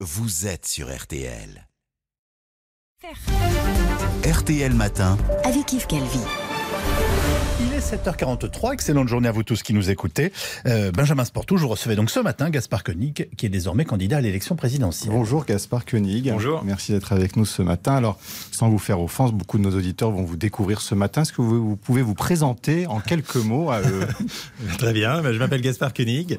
vous êtes sur RTL. RTL Matin. avec Yves Calvi. Il est 7h43, excellente journée à vous tous qui nous écoutez. Euh, Benjamin Sportou, je recevais donc ce matin Gaspard Koenig, qui est désormais candidat à l'élection présidentielle. Bonjour Gaspard Koenig. Bonjour. Merci d'être avec nous ce matin. Alors, sans vous faire offense, beaucoup de nos auditeurs vont vous découvrir ce matin. Est-ce que vous, vous pouvez vous présenter en quelques mots à eux Très bien, ben, je m'appelle Gaspard Koenig,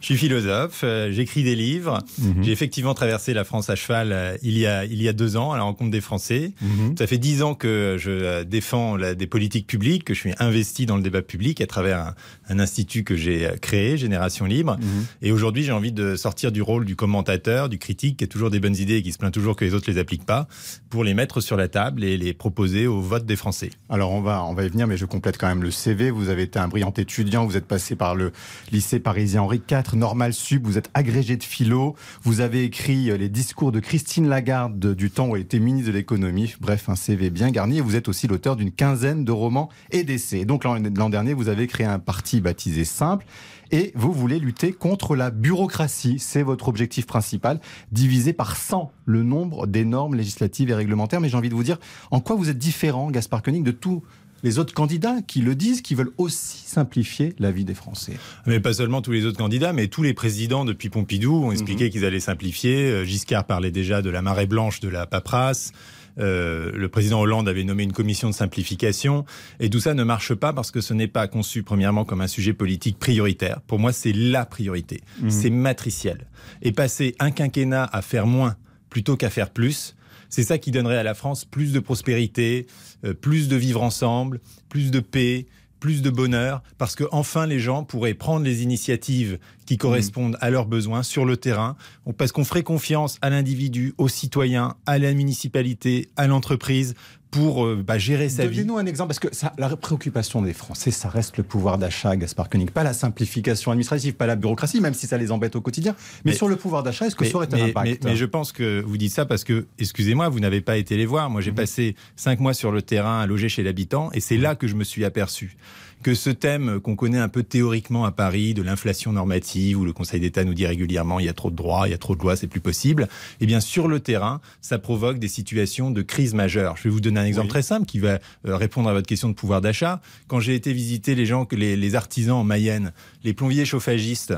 je suis philosophe, euh, j'écris des livres. Mhm. J'ai effectivement traversé la France à cheval euh, il, y a, il y a deux ans à la rencontre des Français. Mhm. Ça fait dix ans que je défends la- des politiques publiques, que je suis investi dans le débat public à travers un, un institut que j'ai euh, créé, Génération Libre. Mhm. Et aujourd'hui, j'ai envie de sortir du rôle du commentateur, du critique, qui a toujours des bonnes idées et qui se plaint toujours que les autres les appliquent pas, pour les mettre sur la table et les proposer au vote des Français. Alors, on va, on va y venir, mais je complète quand même le CV. Vous avez été un brillant étudiant, vous êtes passé par le lycée parisien Henri IV, Normal Sup, vous êtes agrégé de philo, vous avez écrit euh, les discours de Christine Lagarde de- du temps où elle était ministre de l'économie. Bref, un CV bien garni. Et vous êtes aussi l'auteur d'une quinzaine de romans et d'essais. Donc, l'an dernier, vous avez créé un parti baptisé Simple. Et vous voulez lutter contre la bureaucratie. C'est votre objectif principal, diviser par 100 le nombre des normes législatives et réglementaires. Mais j'ai envie de vous dire, en quoi vous êtes différent, Gaspard Koenig, de tous les autres candidats qui le disent, qui veulent aussi simplifier la vie des Français? Mais pas seulement tous les autres candidats, mais tous les présidents depuis Pompidou ont expliqué Mhm. qu'ils allaient simplifier. Euh, Giscard parlait déjà de la marée blanche de la paperasse. Euh, le président Hollande avait nommé une commission de simplification. Et tout ça ne marche pas parce que ce n'est pas conçu, premièrement, comme un sujet politique prioritaire. Pour moi, c'est la priorité. Mhm. C'est matriciel. Et passer un quinquennat à faire moins plutôt qu'à faire plus, c'est ça qui donnerait à la France plus de prospérité, euh, plus de vivre ensemble, plus de paix, plus de bonheur, parce que enfin les gens pourraient prendre les initiatives qui correspondent à leurs besoins sur le terrain, parce qu'on ferait confiance à l'individu, aux citoyens, à la municipalité, à l'entreprise pour euh, bah, gérer sa vie. Donnez-nous un exemple, parce que ça, la préoccupation des Français, ça reste le pouvoir d'achat, Gaspard Koenig. Pas la simplification administrative, pas la bureaucratie, même si ça les embête au quotidien. Mais, Mais- sur le pouvoir d'achat, est-ce que Mais, ça aurait un impact mais- mais je pense que vous dites ça parce que, excusez-moi, vous n'avez pas été les voir. Moi, j'ai passé cinq mois sur le terrain à loger chez l'habitant et c'est là que je me suis aperçu que ce thème qu'on connaît un peu théoriquement à Paris, de l'inflation normative, où le Conseil d'État nous dit régulièrement il y a trop de droits, il y a trop de lois, c'est plus possible, eh bien sur le terrain, ça provoque des situations de crise majeure. Je vais vous donner un exemple Oui. très simple qui va euh, répondre à votre question de pouvoir d'achat. Quand j'ai été visiter les gens, les, les artisans en Mayenne, les plombiers chauffagistes,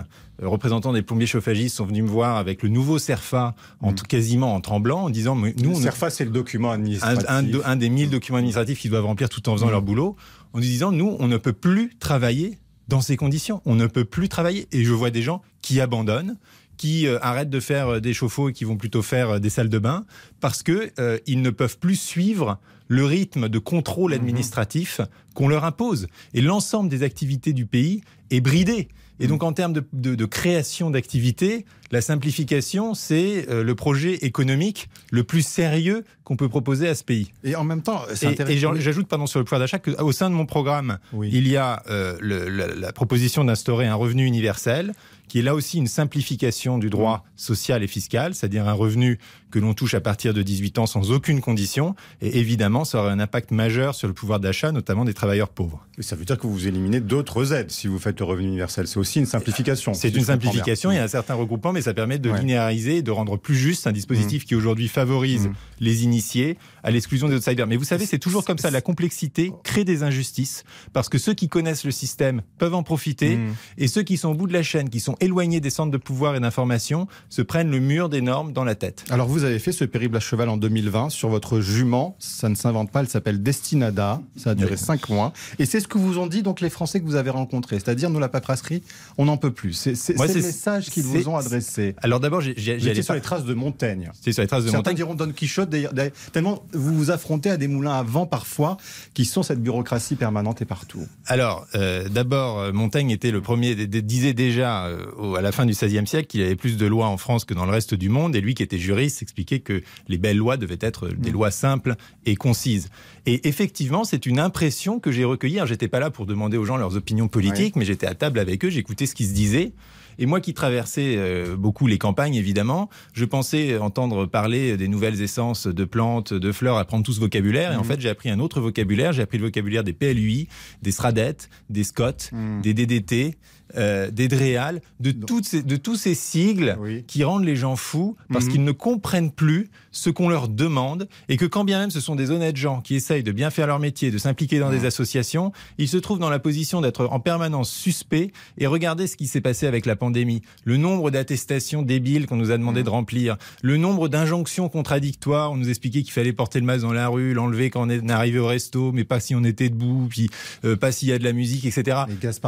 euh, représentants des plombiers chauffagistes sont venus me voir avec le nouveau CERFA, en tout- quasiment en tremblant, en disant mais nous, ne- CERFA, c'est le document administratif. un de- un des 1000 documents administratifs qu'ils doivent remplir tout en faisant Mm. leur boulot, en nous disant nous, on ne peut plus travailler dans ces conditions. On ne peut plus travailler. Et je vois des gens qui abandonnent qui euh, arrêtent de faire euh, des chauffe-eau et qui vont plutôt faire euh, des salles de bain parce que euh, ne peuvent plus suivre le rythme de contrôle administratif qu'on leur impose. Et l'ensemble des activités du pays est bridé. Et donc en termes de, de- de création d'activités, la simplification, c'est euh, le projet économique le plus sérieux qu'on peut proposer à ce pays. Et en même temps, c'est Et, intéressant. et j'ajoute pardon sur le pouvoir d'achat qu'au sein de mon programme, Oui. il y a euh, le- la, la proposition d'instaurer un revenu universel, qui est là aussi une simplification du droit social et fiscal, c'est-à-dire un revenu que l'on touche à partir de 18 ans sans aucune condition. Et évidemment, ça aurait un impact majeur sur le pouvoir d'achat, notamment des travailleurs pauvres. Et Ça veut dire que vous éliminez d'autres aides si vous faites le revenu universel. C'est aussi une simplification. C'est si une simplification, il y a un certain regroupement, mais ça permet de Ouais. linéariser et de rendre plus juste un dispositif qui aujourd'hui favorise Mhm. les initiés à l'exclusion des outsiders. Mais vous savez, c'est toujours comme ça, la complexité crée des injustices, parce que ceux qui connaissent le système peuvent en profiter, Mhm. et ceux qui sont au bout de la chaîne, qui sont éloignés des centres de pouvoir et d'information, se prennent le mur des normes dans la tête. Alors vous avez fait ce périple à cheval en 2020 sur votre jument, ça ne s'invente pas, elle s'appelle Destinada, ça a duré Oui. cinq mois. Et c'est ce que vous ont dit donc les Français que vous avez rencontrés, c'est-à-dire nous la paperasserie, on n'en peut plus. C'est le message qu'ils vous ont adressé. Alors d'abord, j'ai- étiez sur pas- les traces de Montaigne. c'est sur les traces de Certains Montaigne. diront Don Quichotte, d'ailleurs, d'ailleurs, tellement vous vous affrontez à des moulins à vent parfois qui sont cette bureaucratie permanente et partout. Alors, euh, d'abord, euh, Montaigne était le premier, d- d- disait déjà euh, à la fin du XVIe siècle qu'il y avait plus de lois en France que dans le reste du monde, et lui qui était juriste expliquait que les belles lois devaient être des lois simples et concises. Et effectivement, c'est une impression que j'ai recueillie. J'étais pas là pour demander aux gens leurs opinions politiques, mais j'étais à table avec eux, j'écoutais ce qui se disait. Et moi qui traversais euh, beaucoup les campagnes, évidemment, je pensais entendre parler des nouvelles essences de plantes, de fleurs, apprendre tout ce vocabulaire. Et en fait, j'ai appris un autre vocabulaire. J'ai appris le vocabulaire des PLUI, des SRADET, des SCOT, Mm. des DDT. Euh, des DREAL, de, toutes ces, de tous ces sigles Oui. qui rendent les gens fous parce Mhm. qu'ils ne comprennent plus ce qu'on leur demande et que quand bien même ce sont des honnêtes gens qui essayent de bien faire leur métier, de s'impliquer dans des associations, ils se trouvent dans la position d'être en permanence suspects et regardez ce qui s'est passé avec la pandémie. Le nombre d'attestations débiles qu'on nous a demandé de remplir, le nombre d'injonctions contradictoires, on nous expliquait qu'il fallait porter le masque dans la rue, l'enlever quand on est arrivé au resto, mais pas si on était debout, puis euh, pas s'il y a de la musique, etc.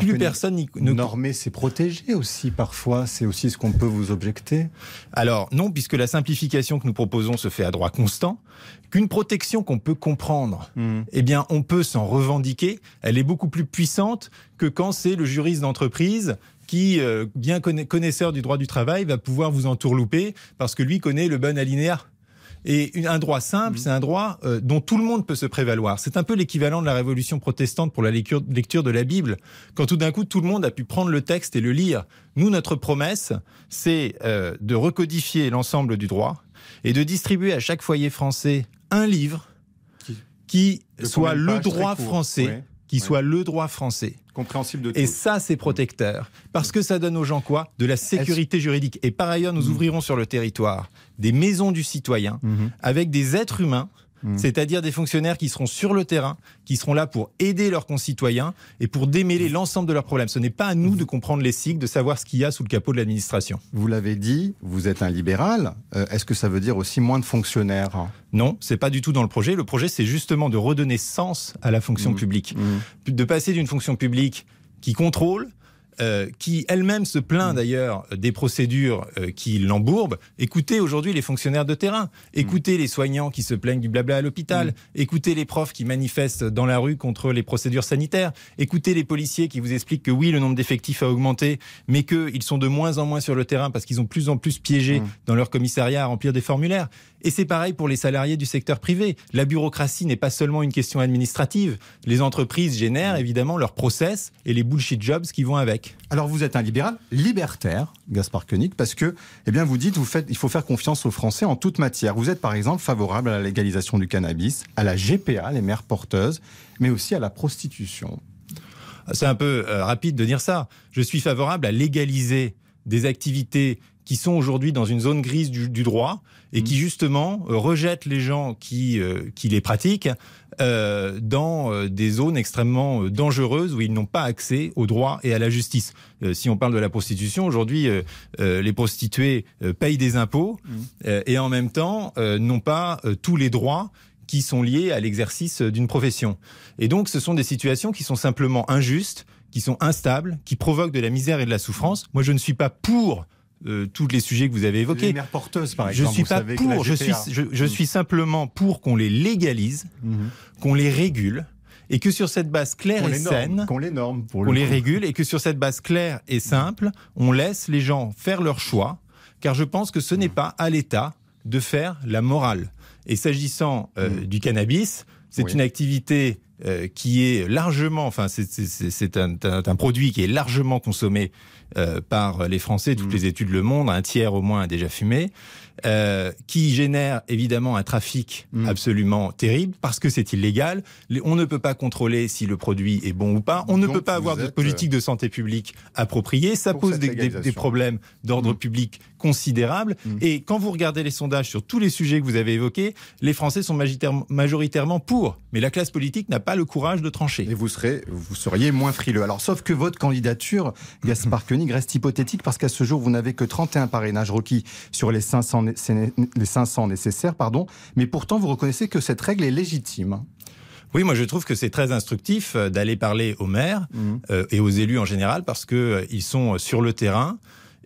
Plus personne ne Normer, c'est protéger aussi parfois. C'est aussi ce qu'on peut vous objecter. Alors non, puisque la simplification que nous proposons se fait à droit constant, qu'une protection qu'on peut comprendre, eh bien on peut s'en revendiquer, elle est beaucoup plus puissante que quand c'est le juriste d'entreprise qui, euh, bien conna- connaisseur du droit du travail, va pouvoir vous entourlouper parce que lui connaît le bon alinéa. Et une- un droit simple, c'est un droit euh, dont tout le monde peut se prévaloir. C'est un peu l'équivalent de la révolution protestante pour la lecture, lecture de la Bible, quand tout d'un coup tout le monde a pu prendre le texte et le lire. Nous, notre promesse, c'est euh, de recodifier l'ensemble du droit et de distribuer à chaque foyer français un livre Qui- soit le droit français, Ouais. Qui soit le droit français. Compréhensible de Et ça, c'est protecteur. Parce que ça donne aux gens quoi? De la sécurité juridique. Et par ailleurs, nous ouvrirons sur le territoire des maisons du citoyen Mhm. avec des êtres humains, Mhm. c'est-à-dire des fonctionnaires qui seront sur le terrain, qui seront là pour aider leurs concitoyens et pour démêler l'ensemble de leurs problèmes. Ce n'est pas à nous de comprendre les cycles, de savoir ce qu'il y a sous le capot de l'administration. Vous l'avez dit, vous êtes un libéral. Euh, Est-ce que ça veut dire aussi moins de fonctionnaires? Non, c'est pas du tout dans le projet. Le projet, c'est justement de redonner sens à la fonction publique. de passer d'une fonction publique qui contrôle, euh, qui elle-même se plaint d'ailleurs des procédures euh, qui l'embourbent. Écoutez aujourd'hui les fonctionnaires de terrain, écoutez les soignants qui se plaignent du blabla à l'hôpital, écoutez les profs qui manifestent dans la rue contre les procédures sanitaires, écoutez les policiers qui vous expliquent que oui, le nombre d'effectifs a augmenté, mais qu'ils sont de moins en moins sur le terrain parce qu'ils ont plus en plus piégé Mm. dans leur commissariat à remplir des formulaires. Et c'est pareil pour les salariés du secteur privé. La bureaucratie n'est pas seulement une question administrative. Les entreprises génèrent évidemment leurs process et les bullshit jobs qui vont avec. Alors vous êtes un libéral libertaire, Gaspard Koenig, parce que, eh bien, vous dites, vous faites, il faut faire confiance aux Français en toute matière. Vous êtes par exemple favorable à la légalisation du cannabis, à la GPA, les mères porteuses, mais aussi à la prostitution. C'est un peu euh, rapide de dire ça. Je suis favorable à légaliser des activités qui sont aujourd'hui dans une zone grise du, du droit et qui justement euh, rejettent les gens qui, euh, qui les pratiquent euh, dans des zones extrêmement dangereuses où ils n'ont pas accès au droit et à la justice. Si on parle de la prostitution, aujourd'hui, les prostituées payent des impôts euh, et en même temps n'ont pas tous les droits qui sont liés à l'exercice d'une profession. Et donc, ce sont des situations qui sont simplement injustes, qui sont instables, qui provoquent de la misère et de la souffrance. Moi, je ne suis pas pour euh, tous les sujets que vous avez Les évoqués. mères porteuses, par Je exemple. suis vous pas pour. Je suis, je, je suis simplement pour qu'on les légalise, Mhm. qu'on les régule, et que sur cette base claire Qu'on et les saine, qu'on les norme pour on le les régule et que sur cette base claire et simple, on laisse les gens faire leur choix, car je pense que ce n'est pas à l'État de faire la morale. Et s'agissant euh, du cannabis, c'est Oui. une activité euh, qui est largement, enfin c'est- un- un produit qui est largement consommé euh, par les Français, toutes les études le montrent, un tiers au moins a déjà fumé, euh, qui génère évidemment un trafic Mm. absolument terrible parce que c'est illégal. On ne peut pas contrôler si le produit est bon ou pas. On ne peut pas avoir de politique de santé publique appropriée. Ça pose des, des- des légalisation. problèmes d'ordre Mm. public considérables. Mm. Et quand vous regardez les sondages sur tous les sujets que vous avez évoqués, les Français sont majoritairement- majoritairement pour. Mais la classe politique n'a pas le courage de trancher. Et vous, serez, vous seriez moins frileux. Alors, sauf que votre candidature, Gaspard Koenig, reste hypothétique parce qu'à ce jour, vous n'avez que 31 parrainages requis sur les 500, né- sé- les 500 nécessaires. Pardon, mais pourtant, vous reconnaissez que cette règle est légitime. Oui, moi je trouve que c'est très instructif euh, d'aller parler aux maires euh, et aux élus en général parce que euh, ils sont sur le terrain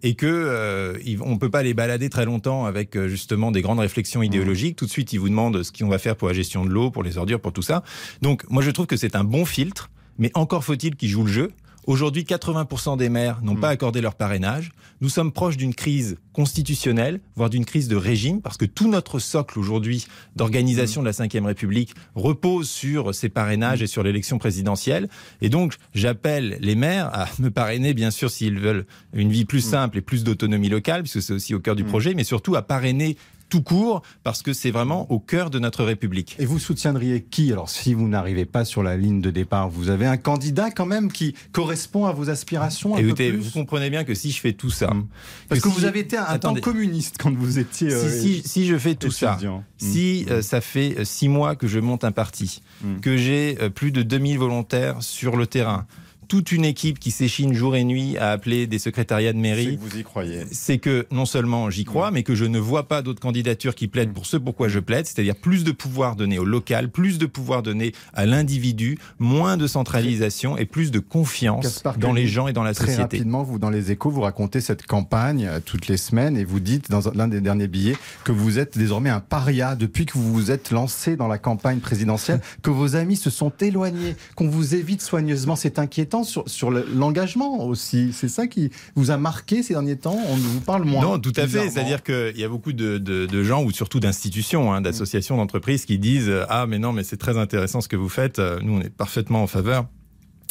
et que euh, on peut pas les balader très longtemps avec justement des grandes réflexions idéologiques. Tout de suite, ils vous demandent ce qu'on va faire pour la gestion de l'eau, pour les ordures, pour tout ça. Donc, moi, je trouve que c'est un bon filtre, mais encore faut-il qu'ils jouent le jeu. Aujourd'hui, 80% des maires n'ont pas accordé leur parrainage. Nous sommes proches d'une crise constitutionnelle, voire d'une crise de régime, parce que tout notre socle aujourd'hui d'organisation de la Ve République repose sur ces parrainages et sur l'élection présidentielle. Et donc, j'appelle les maires à me parrainer, bien sûr, s'ils veulent une vie plus simple et plus d'autonomie locale, puisque c'est aussi au cœur du projet, mais surtout à parrainer tout court, parce que c'est vraiment au cœur de notre République. Et vous soutiendriez qui Alors, si vous n'arrivez pas sur la ligne de départ, vous avez un candidat quand même qui correspond à vos aspirations un Écoutez, peu plus? vous comprenez bien que si je fais tout ça, Mm. Parce que, si vous avez été un Attendez. temps communiste quand vous étiez. euh, si, si, si je fais tout ça, si euh, ça fait euh, six mois que je monte un parti, Mm. que j'ai euh, plus de 2000 volontaires sur le terrain, toute une équipe qui s'échine jour et nuit à appeler des secrétariats de C'est mairie, que vous y croyez. c'est que non seulement j'y crois, mais que je ne vois pas d'autres candidatures qui plaident pour ce pourquoi je plaide, c'est-à-dire plus de pouvoir donné au local, plus de pouvoir donné à l'individu, moins de centralisation et plus de confiance Gaspard dans les gens et dans la Très société. rapidement, vous dans les échos, vous racontez cette campagne euh, toutes les semaines et vous dites dans l'un des derniers billets que vous êtes désormais un paria depuis que vous vous êtes lancé dans la campagne présidentielle, que vos amis se sont éloignés, qu'on vous évite soigneusement. C'est inquiétant sur, sur le- l'engagement aussi. C'est ça qui vous a marqué ces derniers temps? On vous parle moins. Non, tout à fait. C'est-à-dire qu'il y a beaucoup de, de- de gens, ou surtout d'institutions, hein, d'associations, d'entreprises, qui disent euh, Ah, mais non, mais c'est très intéressant ce que vous faites. Euh, Nous, on est parfaitement en faveur.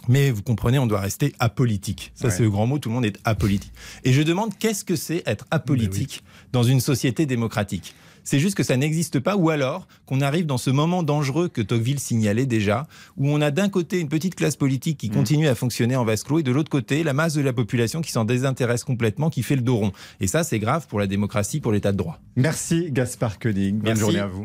Mais vous comprenez, on doit rester apolitique. Ça, Ouais. c'est le grand mot. Tout le monde est apolitique. Et je demande qu'est-ce que c'est être apolitique dans une société démocratique? C'est juste que ça n'existe pas, ou alors qu'on arrive dans ce moment dangereux que Tocqueville signalait déjà, où on a d'un côté une petite classe politique qui continue à fonctionner en vase clos, et de l'autre côté la masse de la population qui s'en désintéresse complètement, qui fait le dos rond. Et ça, c'est grave pour la démocratie, pour l'état de droit. Merci Gaspard Koenig. Bonne Merci. journée à vous.